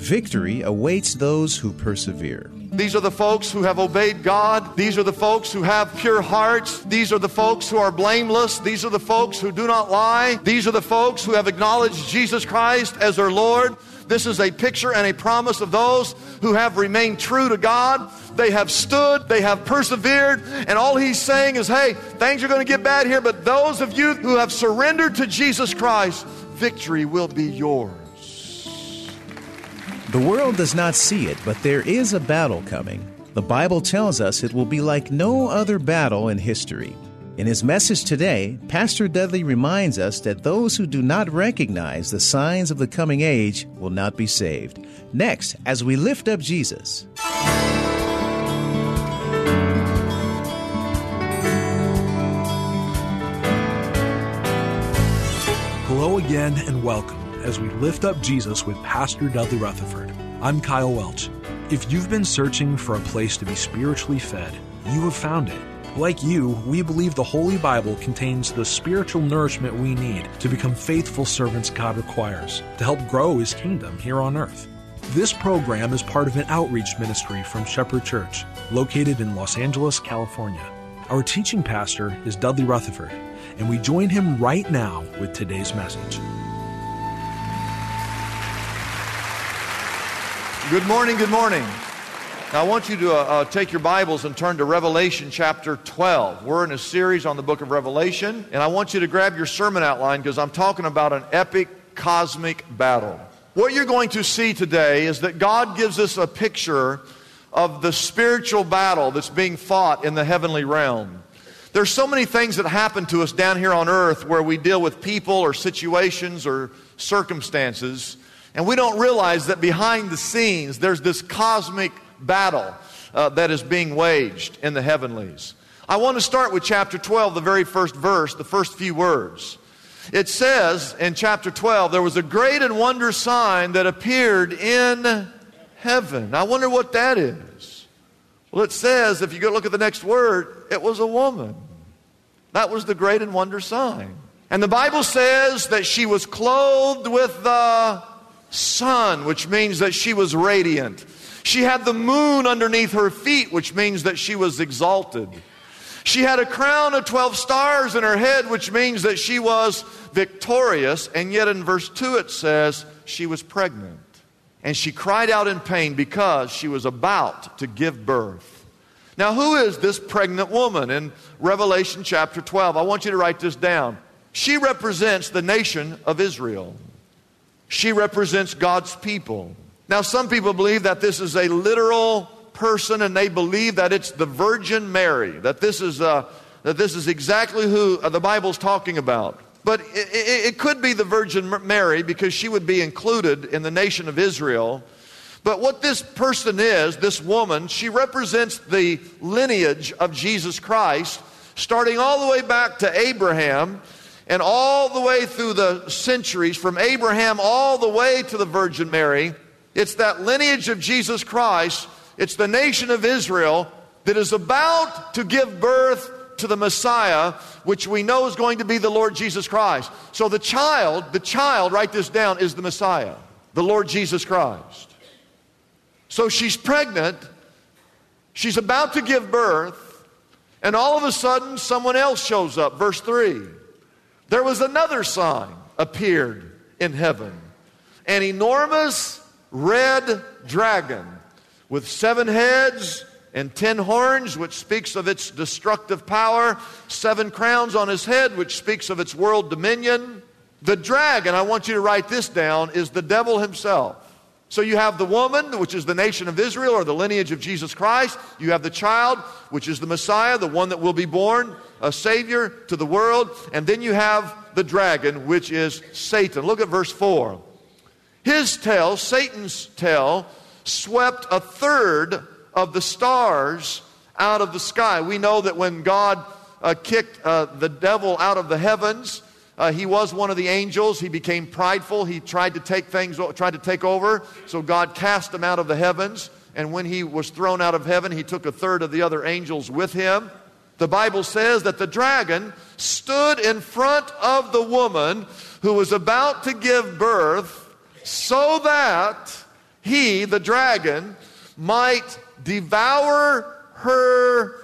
Victory awaits those who persevere. These are the folks who have obeyed God. These are the folks who have pure hearts. These are the folks who are blameless. These are the folks who do not lie. These are the folks who have acknowledged Jesus Christ as their Lord. This is a picture and a promise of those who have remained true to God. They have stood, they have persevered, and all he's saying is, hey, things are going to get bad here, but those of you who have surrendered to Jesus Christ, victory will be yours. The world does not see it, but there is a battle coming. The Bible tells us it will be like no other battle in history. In his message today, Pastor Dudley reminds us that those who do not recognize the signs of the coming age will not be saved. Next, as we lift up Jesus. Hello again and welcome as we lift up Jesus with Pastor Dudley Rutherford. I'm Kyle Welch. If you've been searching for a place to be spiritually fed, you have found it. Like you, we believe the Holy Bible contains the spiritual nourishment we need to become faithful servants God requires to help grow His kingdom here on earth. This program is part of an outreach ministry from Shepherd Church, located in Los Angeles, California. Our teaching pastor is Dudley Rutherford, and we join him right now with today's message. Good morning, good morning. Now, I want you to uh, uh, take your Bibles and turn to Revelation chapter 12. We're in a series on the book of Revelation, and I want you to grab your sermon outline because I'm talking about an epic cosmic battle. What you're going to see today is that God gives us a picture of the spiritual battle that's being fought in the heavenly realm. There's so many things that happen to us down here on earth where we deal with people or situations or circumstances, and we don't realize that behind the scenes there's this cosmic battle uh, that is being waged in the heavenlies. I want to start with chapter 12, the very first verse, the first few words. It says in chapter 12, there was a great and wondrous sign that appeared in heaven. I wonder what that is. Well, it says, if you go look at the next word, it was a woman. That was the great and wondrous sign. And the Bible says that she was clothed with the sun, which means that she was radiant. She had the moon underneath her feet, which means that she was exalted. She had a crown of 12 stars in her head, which means that she was victorious. And yet in verse 2 it says she was pregnant. And she cried out in pain because she was about to give birth. Now, who is this pregnant woman in Revelation chapter 12? I want you to write this down. She represents the nation of Israel, she represents God's people. Now, some people believe that this is a literal person and they believe that it's the Virgin Mary, that this is, uh, that this is exactly who uh, the Bible's talking about. But it, it, it could be the Virgin Mary because she would be included in the nation of Israel. But what this person is, this woman, she represents the lineage of Jesus Christ, starting all the way back to Abraham and all the way through the centuries, from Abraham all the way to the Virgin Mary. It's that lineage of Jesus Christ, it's the nation of Israel that is about to give birth to the Messiah, which we know is going to be the Lord Jesus Christ. So the child, the child, write this down, is the Messiah, the Lord Jesus Christ. So she's pregnant, she's about to give birth, and all of a sudden someone else shows up. Verse 3 There was another sign appeared in heaven, an enormous red dragon with seven heads and ten horns, which speaks of its destructive power, seven crowns on his head, which speaks of its world dominion. The dragon, I want you to write this down, is the devil himself. So you have the woman, which is the nation of Israel or the lineage of Jesus Christ. You have the child, which is the Messiah, the one that will be born, a Savior to the world. And then you have the dragon, which is Satan. Look at verse 4. His tail, Satan's tail, swept a third of the stars out of the sky. We know that when God uh, kicked uh, the devil out of the heavens, uh, he was one of the angels. He became prideful. He tried to take things, tried to take over. So God cast him out of the heavens. And when he was thrown out of heaven, he took a third of the other angels with him. The Bible says that the dragon stood in front of the woman who was about to give birth so that he, the dragon, might devour her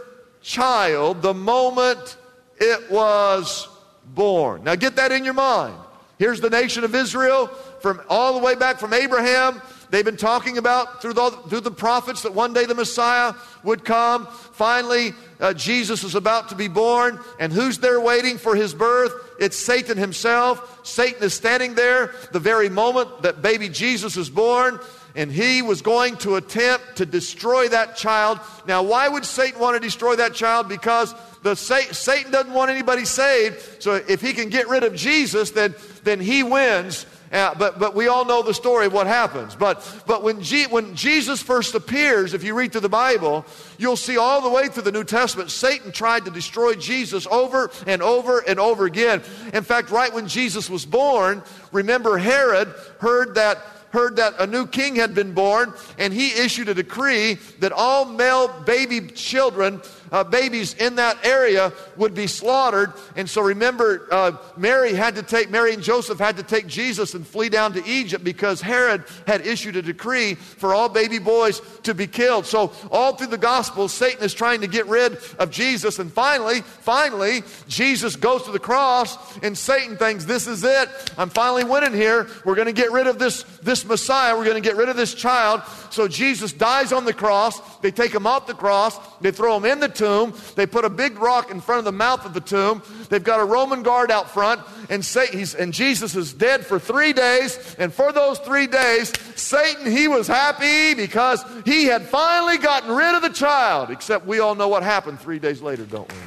child the moment it was born. Now get that in your mind. Here's the nation of Israel from all the way back from Abraham. They've been talking about through the, through the prophets that one day the Messiah would come. Finally, uh, Jesus is about to be born. And who's there waiting for his birth? It's Satan himself. Satan is standing there the very moment that baby Jesus is born and he was going to attempt to destroy that child. Now, why would Satan want to destroy that child? Because the Satan doesn't want anybody saved. So if he can get rid of Jesus, then, then he wins. Uh, but, but we all know the story of what happens. But, but when, G, when Jesus first appears, if you read through the Bible, you'll see all the way through the New Testament, Satan tried to destroy Jesus over and over and over again. In fact, right when Jesus was born, remember Herod heard that heard that a new king had been born, and he issued a decree that all male baby children uh, babies in that area would be slaughtered. And so remember, uh, Mary had to take, Mary and Joseph had to take Jesus and flee down to Egypt because Herod had issued a decree for all baby boys to be killed. So all through the gospel, Satan is trying to get rid of Jesus. And finally, finally, Jesus goes to the cross and Satan thinks, this is it. I'm finally winning here. We're going to get rid of this, this Messiah. We're going to get rid of this child. So Jesus dies on the cross. They take him off the cross. They throw him in the tomb. They put a big rock in front of the mouth of the tomb. They've got a Roman guard out front, and, Satan, and Jesus is dead for three days. And for those three days, Satan, he was happy because he had finally gotten rid of the child. Except we all know what happened three days later, don't we?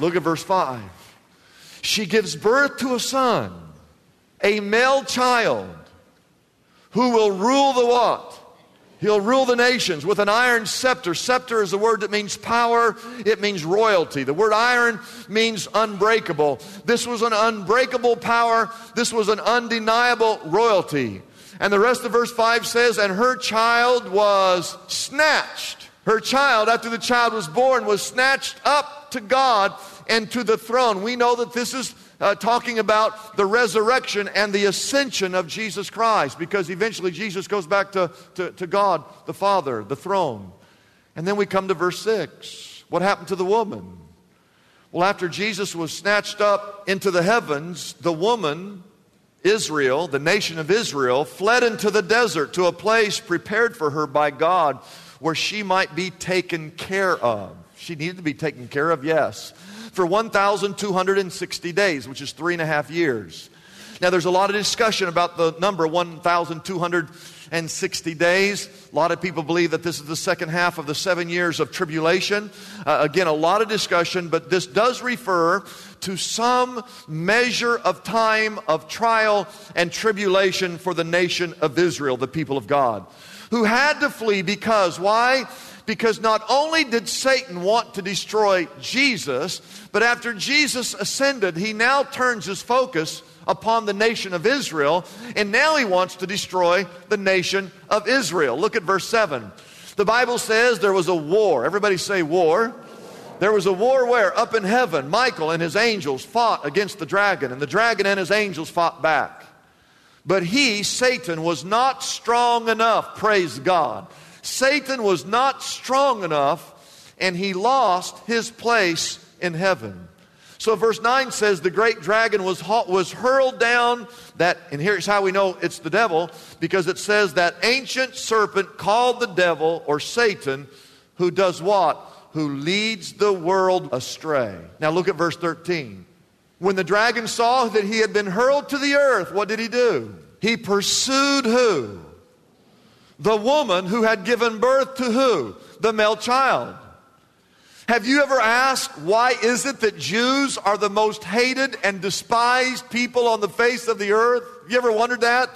Look at verse 5. She gives birth to a son, a male child, who will rule the what? He'll rule the nations with an iron scepter. Scepter is a word that means power, it means royalty. The word iron means unbreakable. This was an unbreakable power, this was an undeniable royalty. And the rest of verse 5 says, And her child was snatched. Her child, after the child was born, was snatched up to God and to the throne. We know that this is uh, talking about the resurrection and the ascension of Jesus Christ because eventually Jesus goes back to, to, to God the Father, the throne. And then we come to verse 6. What happened to the woman? Well, after Jesus was snatched up into the heavens, the woman, Israel, the nation of Israel, fled into the desert to a place prepared for her by God where she might be taken care of. She needed to be taken care of, yes for 1,260 days, which is three and a half years. Now, there's a lot of discussion about the number 1,260 days. A lot of people believe that this is the second half of the seven years of tribulation. Uh, again, a lot of discussion, but this does refer to some measure of time of trial and tribulation for the nation of Israel, the people of God, who had to flee because, why? Because not only did Satan want to destroy Jesus, but after Jesus ascended, he now turns his focus upon the nation of Israel, and now he wants to destroy the nation of Israel. Look at verse 7. The Bible says there was a war. Everybody say war. There was a war where? Up in heaven, Michael and his angels fought against the dragon, and the dragon and his angels fought back. But he, Satan, was not strong enough, praise God, Satan was not strong enough, and he lost his place in heaven. So verse 9 says the great dragon was, was hurled down that, and here's how we know it's the devil, because it says that ancient serpent called the devil or Satan, who does what? Who leads the world astray. Now look at verse 13. When the dragon saw that he had been hurled to the earth, what did he do? He pursued who? The woman who had given birth to who? The male child. Have you ever asked why is it that Jews are the most hated and despised people on the face of the earth? You ever wondered that?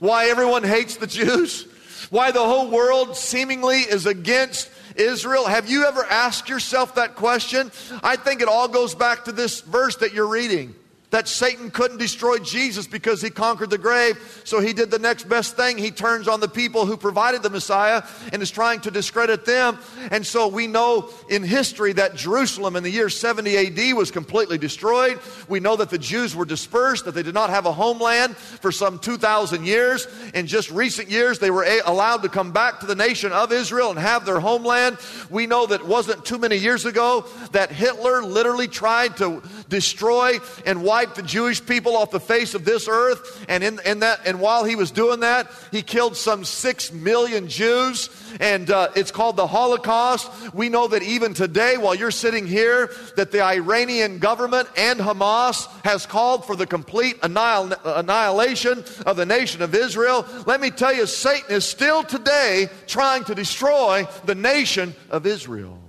Why everyone hates the Jews? Why the whole world seemingly is against Israel? Have you ever asked yourself that question? I think it all goes back to this verse that you're reading that Satan couldn't destroy Jesus because he conquered the grave. So he did the next best thing. He turns on the people who provided the Messiah and is trying to discredit them. And so we know in history that Jerusalem in the year 70 AD was completely destroyed. We know that the Jews were dispersed, that they did not have a homeland for some 2,000 years. In just recent years, they were allowed to come back to the nation of Israel and have their homeland. We know that it wasn't too many years ago that Hitler literally tried to destroy and wipe the Jewish people off the face of this earth. And in, in that, and while he was doing that, he killed some six million Jews. And uh, it's called the Holocaust. We know that even today, while you're sitting here, that the Iranian government and Hamas has called for the complete annihil- annihilation of the nation of Israel. Let me tell you, Satan is still today trying to destroy the nation of Israel.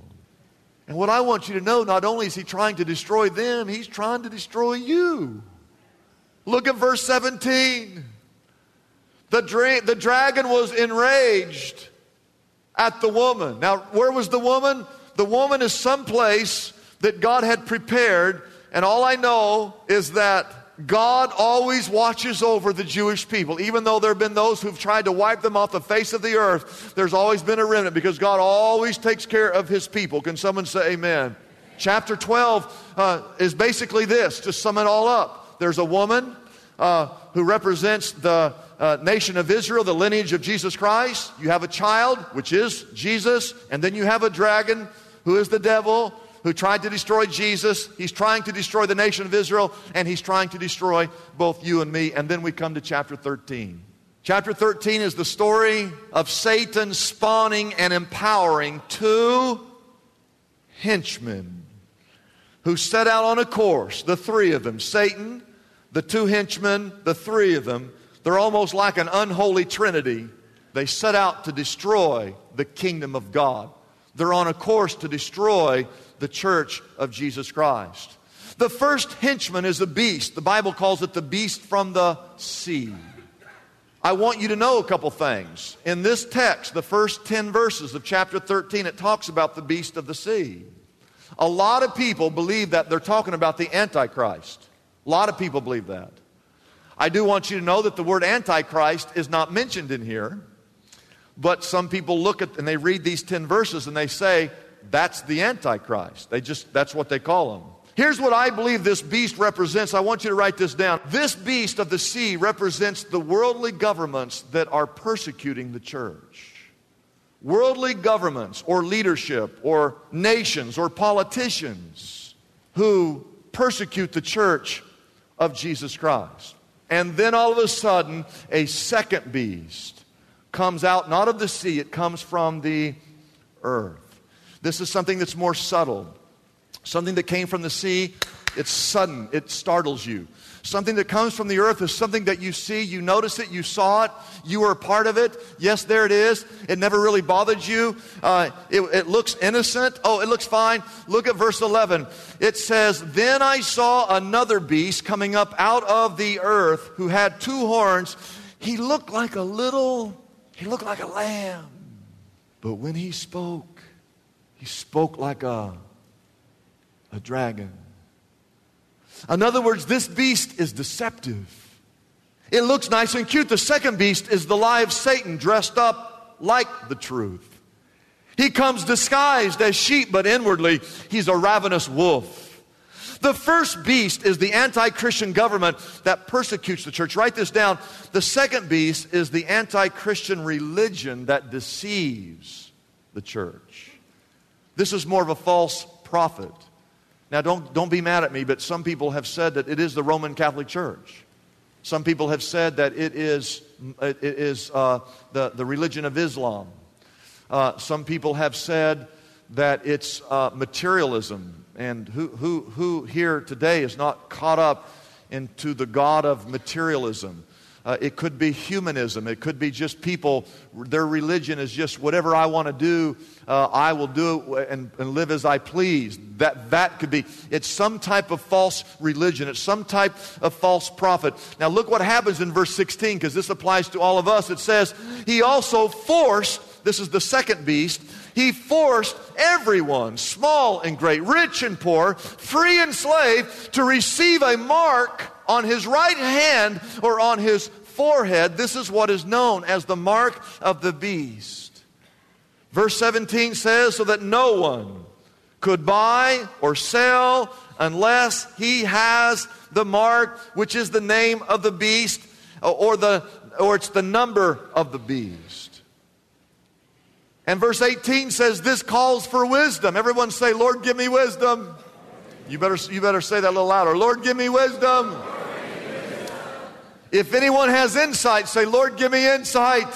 And what I want you to know, not only is he trying to destroy them, he's trying to destroy you. Look at verse 17. The, dra- the dragon was enraged at the woman. Now, where was the woman? The woman is someplace that God had prepared, and all I know is that God always watches over the Jewish people. Even though there have been those who've tried to wipe them off the face of the earth, there's always been a remnant because God always takes care of his people. Can someone say amen? Chapter 12 uh, is basically this to sum it all up. There's a woman uh, who represents the uh, nation of Israel, the lineage of Jesus Christ. You have a child, which is Jesus, and then you have a dragon, who is the devil, who tried to destroy Jesus. He's trying to destroy the nation of Israel, and he's trying to destroy both you and me. And then we come to chapter 13. Chapter 13 is the story of Satan spawning and empowering two henchmen who set out on a course, the three of them Satan, the two henchmen, the three of them. They're almost like an unholy trinity. They set out to destroy the kingdom of God. They're on a course to destroy the church of Jesus Christ. The first henchman is a beast. The Bible calls it the beast from the sea. I want you to know a couple things. In this text, the first 10 verses of chapter 13, it talks about the beast of the sea. A lot of people believe that they're talking about the Antichrist. A lot of people believe that. I do want you to know that the word Antichrist is not mentioned in here, but some people look at and they read these 10 verses and they say, that's the Antichrist. They just, that's what they call him. Here's what I believe this beast represents. I want you to write this down. This beast of the sea represents the worldly governments that are persecuting the church. Worldly governments or leadership or nations or politicians who persecute the church of Jesus Christ. And then all of a sudden, a second beast comes out, not of the sea, it comes from the earth. This is something that's more subtle. Something that came from the sea, it's sudden, it startles you. Something that comes from the earth is something that you see, you notice it, you saw it, you were a part of it. Yes, there it is. It never really bothered you. Uh, it, it looks innocent. Oh, it looks fine. Look at verse 11. It says, Then I saw another beast coming up out of the earth who had two horns. He looked like a little, he looked like a lamb. But when he spoke, he spoke like a, a dragon. In other words, this beast is deceptive. It looks nice and cute. The second beast is the lie of Satan dressed up like the truth. He comes disguised as sheep, but inwardly he's a ravenous wolf. The first beast is the anti Christian government that persecutes the church. Write this down. The second beast is the anti Christian religion that deceives the church. This is more of a false prophet. Now, don't, don't be mad at me, but some people have said that it is the Roman Catholic Church. Some people have said that it is, it is uh, the, the religion of Islam. Uh, some people have said that it's uh, materialism. And who, who, who here today is not caught up into the God of materialism? Uh, it could be humanism. It could be just people, their religion is just whatever I want to do, uh, I will do it and, and live as I please. That, that could be, it's some type of false religion. It's some type of false prophet. Now look what happens in verse 16, because this applies to all of us. It says, He also forced, this is the second beast, he forced everyone, small and great, rich and poor, free and slave, to receive a mark on his right hand or on his forehead. This is what is known as the mark of the beast. Verse 17 says, So that no one could buy or sell unless he has the mark, which is the name of the beast, or, the, or it's the number of the beast. And verse 18 says, This calls for wisdom. Everyone say, Lord, give me wisdom. You better, you better say that a little louder. Lord, give me wisdom. If anyone has insight, say, Lord, give me insight.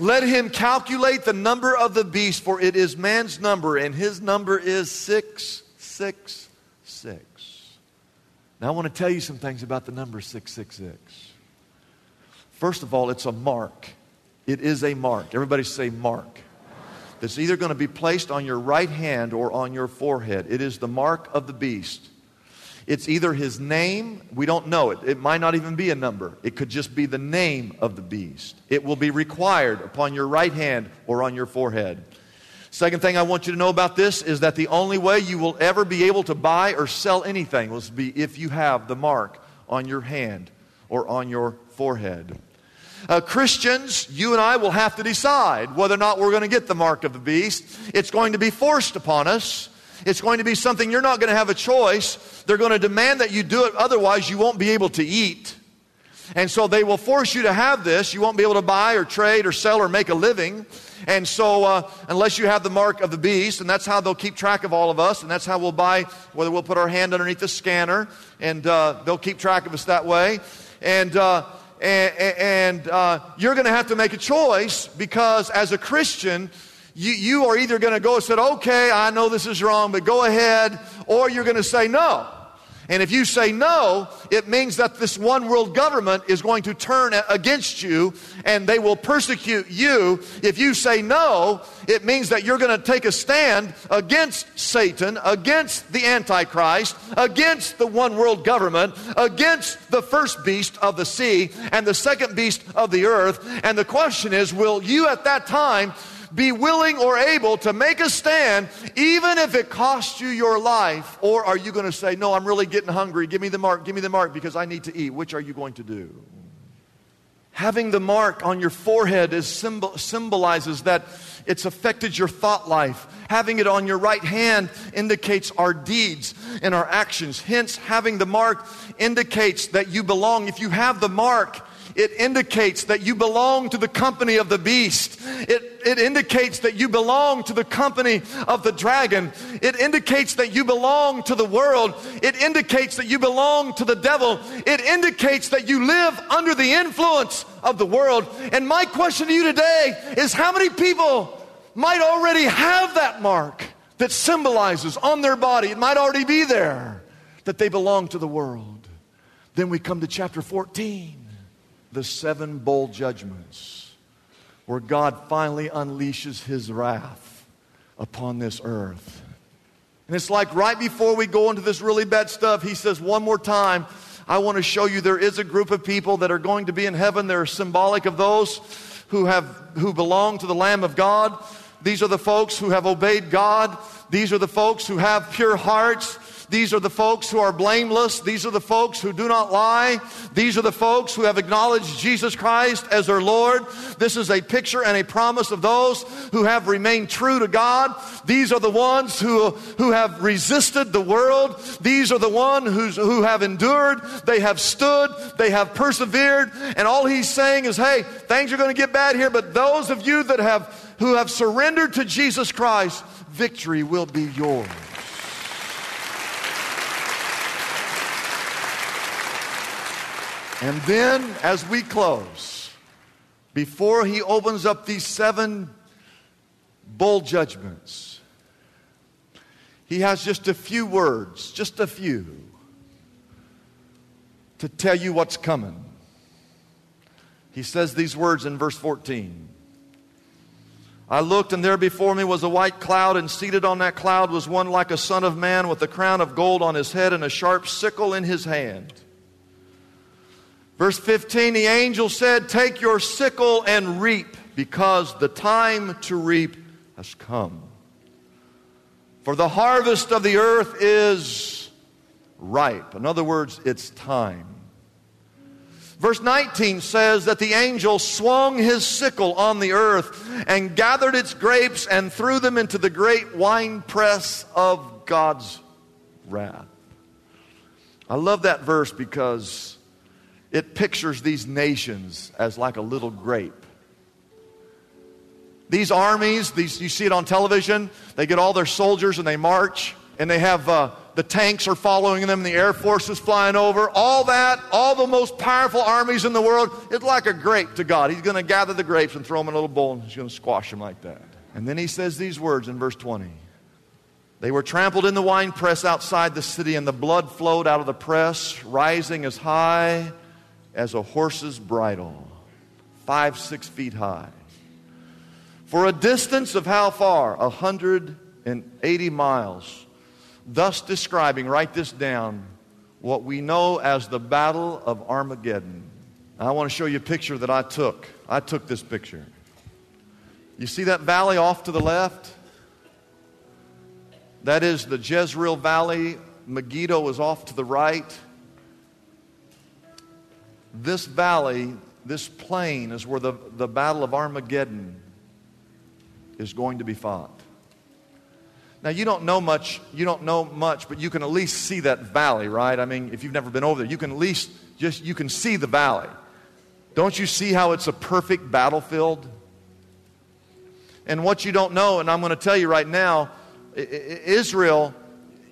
Let him calculate the number of the beast, for it is man's number, and his number is 666. Now, I want to tell you some things about the number 666. First of all, it's a mark. It is a mark. Everybody say mark. That's either going to be placed on your right hand or on your forehead. It is the mark of the beast. It's either his name, we don't know it. It might not even be a number. It could just be the name of the beast. It will be required upon your right hand or on your forehead. Second thing I want you to know about this is that the only way you will ever be able to buy or sell anything will be if you have the mark on your hand or on your forehead. Uh, Christians, you and I will have to decide whether or not we're going to get the mark of the beast. It's going to be forced upon us. It's going to be something you're not going to have a choice. They're going to demand that you do it, otherwise, you won't be able to eat. And so they will force you to have this. You won't be able to buy or trade or sell or make a living. And so, uh, unless you have the mark of the beast, and that's how they'll keep track of all of us, and that's how we'll buy, whether we'll put our hand underneath the scanner, and uh, they'll keep track of us that way. And, uh, and, and uh, you're going to have to make a choice because as a Christian, you, you are either going to go and say, okay, I know this is wrong, but go ahead, or you're going to say no. And if you say no, it means that this one world government is going to turn against you and they will persecute you. If you say no, it means that you're going to take a stand against Satan, against the Antichrist, against the one world government, against the first beast of the sea and the second beast of the earth. And the question is, will you at that time be willing or able to make a stand, even if it costs you your life? Or are you going to say, No, I'm really getting hungry. Give me the mark, give me the mark because I need to eat? Which are you going to do? Having the mark on your forehead is symbol, symbolizes that it's affected your thought life. Having it on your right hand indicates our deeds and our actions. Hence, having the mark indicates that you belong. If you have the mark, it indicates that you belong to the company of the beast. It, it indicates that you belong to the company of the dragon. It indicates that you belong to the world. It indicates that you belong to the devil. It indicates that you live under the influence of the world. And my question to you today is how many people might already have that mark that symbolizes on their body, it might already be there, that they belong to the world? Then we come to chapter 14 the seven bowl judgments, where God finally unleashes his wrath upon this earth. And it's like right before we go into this really bad stuff, he says, one more time, I want to show you there is a group of people that are going to be in heaven. They're symbolic of those who have who belong to the Lamb of God. These are the folks who have obeyed God. These are the folks who have pure hearts. These are the folks who are blameless. These are the folks who do not lie. These are the folks who have acknowledged Jesus Christ as their Lord. This is a picture and a promise of those who have remained true to God. These are the ones who, who have resisted the world. These are the ones who have endured. They have stood. They have persevered. And all he's saying is, hey, things are going to get bad here, but those of you that have, who have surrendered to Jesus Christ, victory will be yours. And then, as we close, before he opens up these seven bowl judgments, he has just a few words, just a few, to tell you what's coming. He says these words in verse 14. I looked, and there before me was a white cloud, and seated on that cloud was one like a son of man with a crown of gold on his head and a sharp sickle in his hand. Verse 15 The angel said, Take your sickle and reap, because the time to reap has come. For the harvest of the earth is ripe. In other words, it's time. Verse 19 says that the angel swung his sickle on the earth and gathered its grapes and threw them into the great winepress of God's wrath. I love that verse because it pictures these nations as like a little grape. These armies, these, you see it on television, they get all their soldiers and they march and they have uh, the tanks are following them, the Air Force is flying over. All that, all the most powerful armies in the world, it's like a grape to God. He's going to gather the grapes and throw them in a little bowl and he's going to squash them like that. And then he says these words in verse 20 They were trampled in the winepress outside the city, and the blood flowed out of the press, rising as high as a horse's bridle, five, six feet high. For a distance of how far? A hundred and eighty miles thus describing, write this down, what we know as the Battle of Armageddon. I want to show you a picture that I took. I took this picture. You see that valley off to the left? That is the Jezreel Valley. Megiddo is off to the right. This valley, this plain, is where the, the Battle of Armageddon is going to be fought. Now you don't know much, you don't know much, but you can at least see that valley, right? I mean, if you've never been over there, you can at least just you can see the valley. Don't you see how it's a perfect battlefield? And what you don't know, and I'm going to tell you right now, Israel,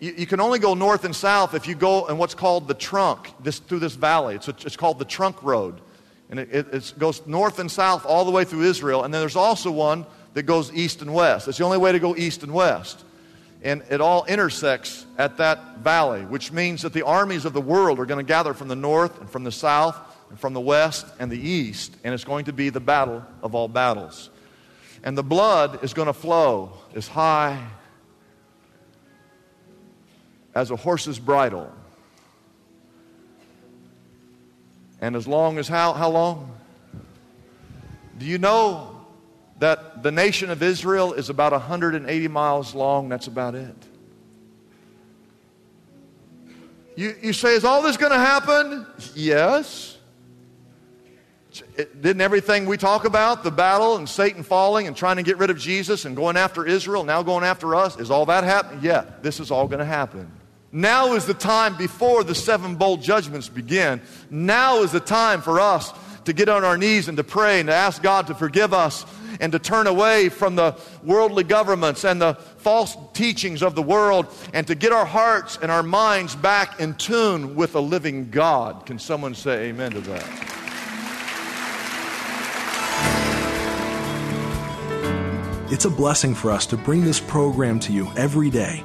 you, you, can only go north and south if you go in what's called the trunk this, through this valley. It's, it's called the trunk road. And it, it goes north and south all the way through Israel. And then there's also one that goes east and west. It's the only way to go east and west and it all intersects at that valley, which means that the armies of the world are going to gather from the north and from the south and from the west and the east, and it's going to be the battle of all battles. And the blood is going to flow as high as a horse's bridle. And as long as how, how long? Do you know that the nation of Israel is about 180 miles long. That's about it. You, you say, is all this going to happen? Yes. It, didn't everything we talk about, the battle and Satan falling and trying to get rid of Jesus and going after Israel, now going after us, is all that happening? Yeah, this is all going to happen. Now is the time before the seven bowl judgments begin. Now is the time for us to get on our knees and to pray and to ask God to forgive us and to turn away from the worldly governments and the false teachings of the world and to get our hearts and our minds back in tune with a living God. Can someone say amen to that? It's a blessing for us to bring this program to you every day.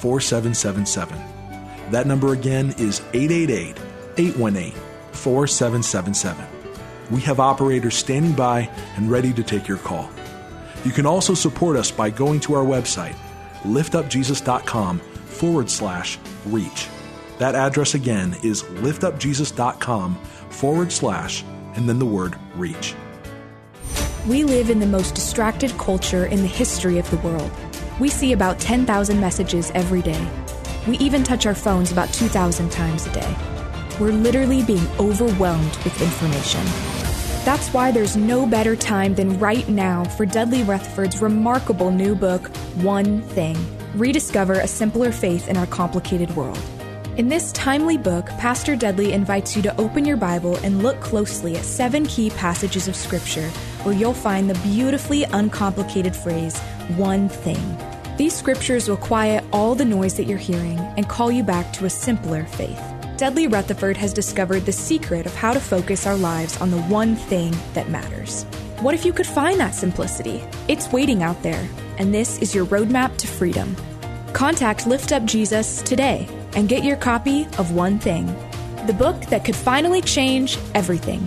4777. That number again is 888 818 4777. We have operators standing by and ready to take your call. You can also support us by going to our website, liftupjesus.com forward slash reach. That address again is liftupjesus.com forward slash and then the word reach. We live in the most distracted culture in the history of the world. We see about 10,000 messages every day. We even touch our phones about 2,000 times a day we're literally being overwhelmed with information. That's why there's no better time than right now for Dudley Rutherford's remarkable new book, One Thing Rediscover a Simpler Faith in Our Complicated World. In this timely book, Pastor Dudley invites you to open your Bible and look closely at seven key passages of Scripture where you'll find the beautifully uncomplicated phrase, one thing. These scriptures will quiet all the noise that you're hearing and call you back to a simpler faith. Dudley Rutherford has discovered the secret of how to focus our lives on the one thing that matters. What if you could find that simplicity? It's waiting out there, and this is your roadmap to freedom. Contact Lift Up Jesus today and get your copy of One Thing, the book that could finally change everything.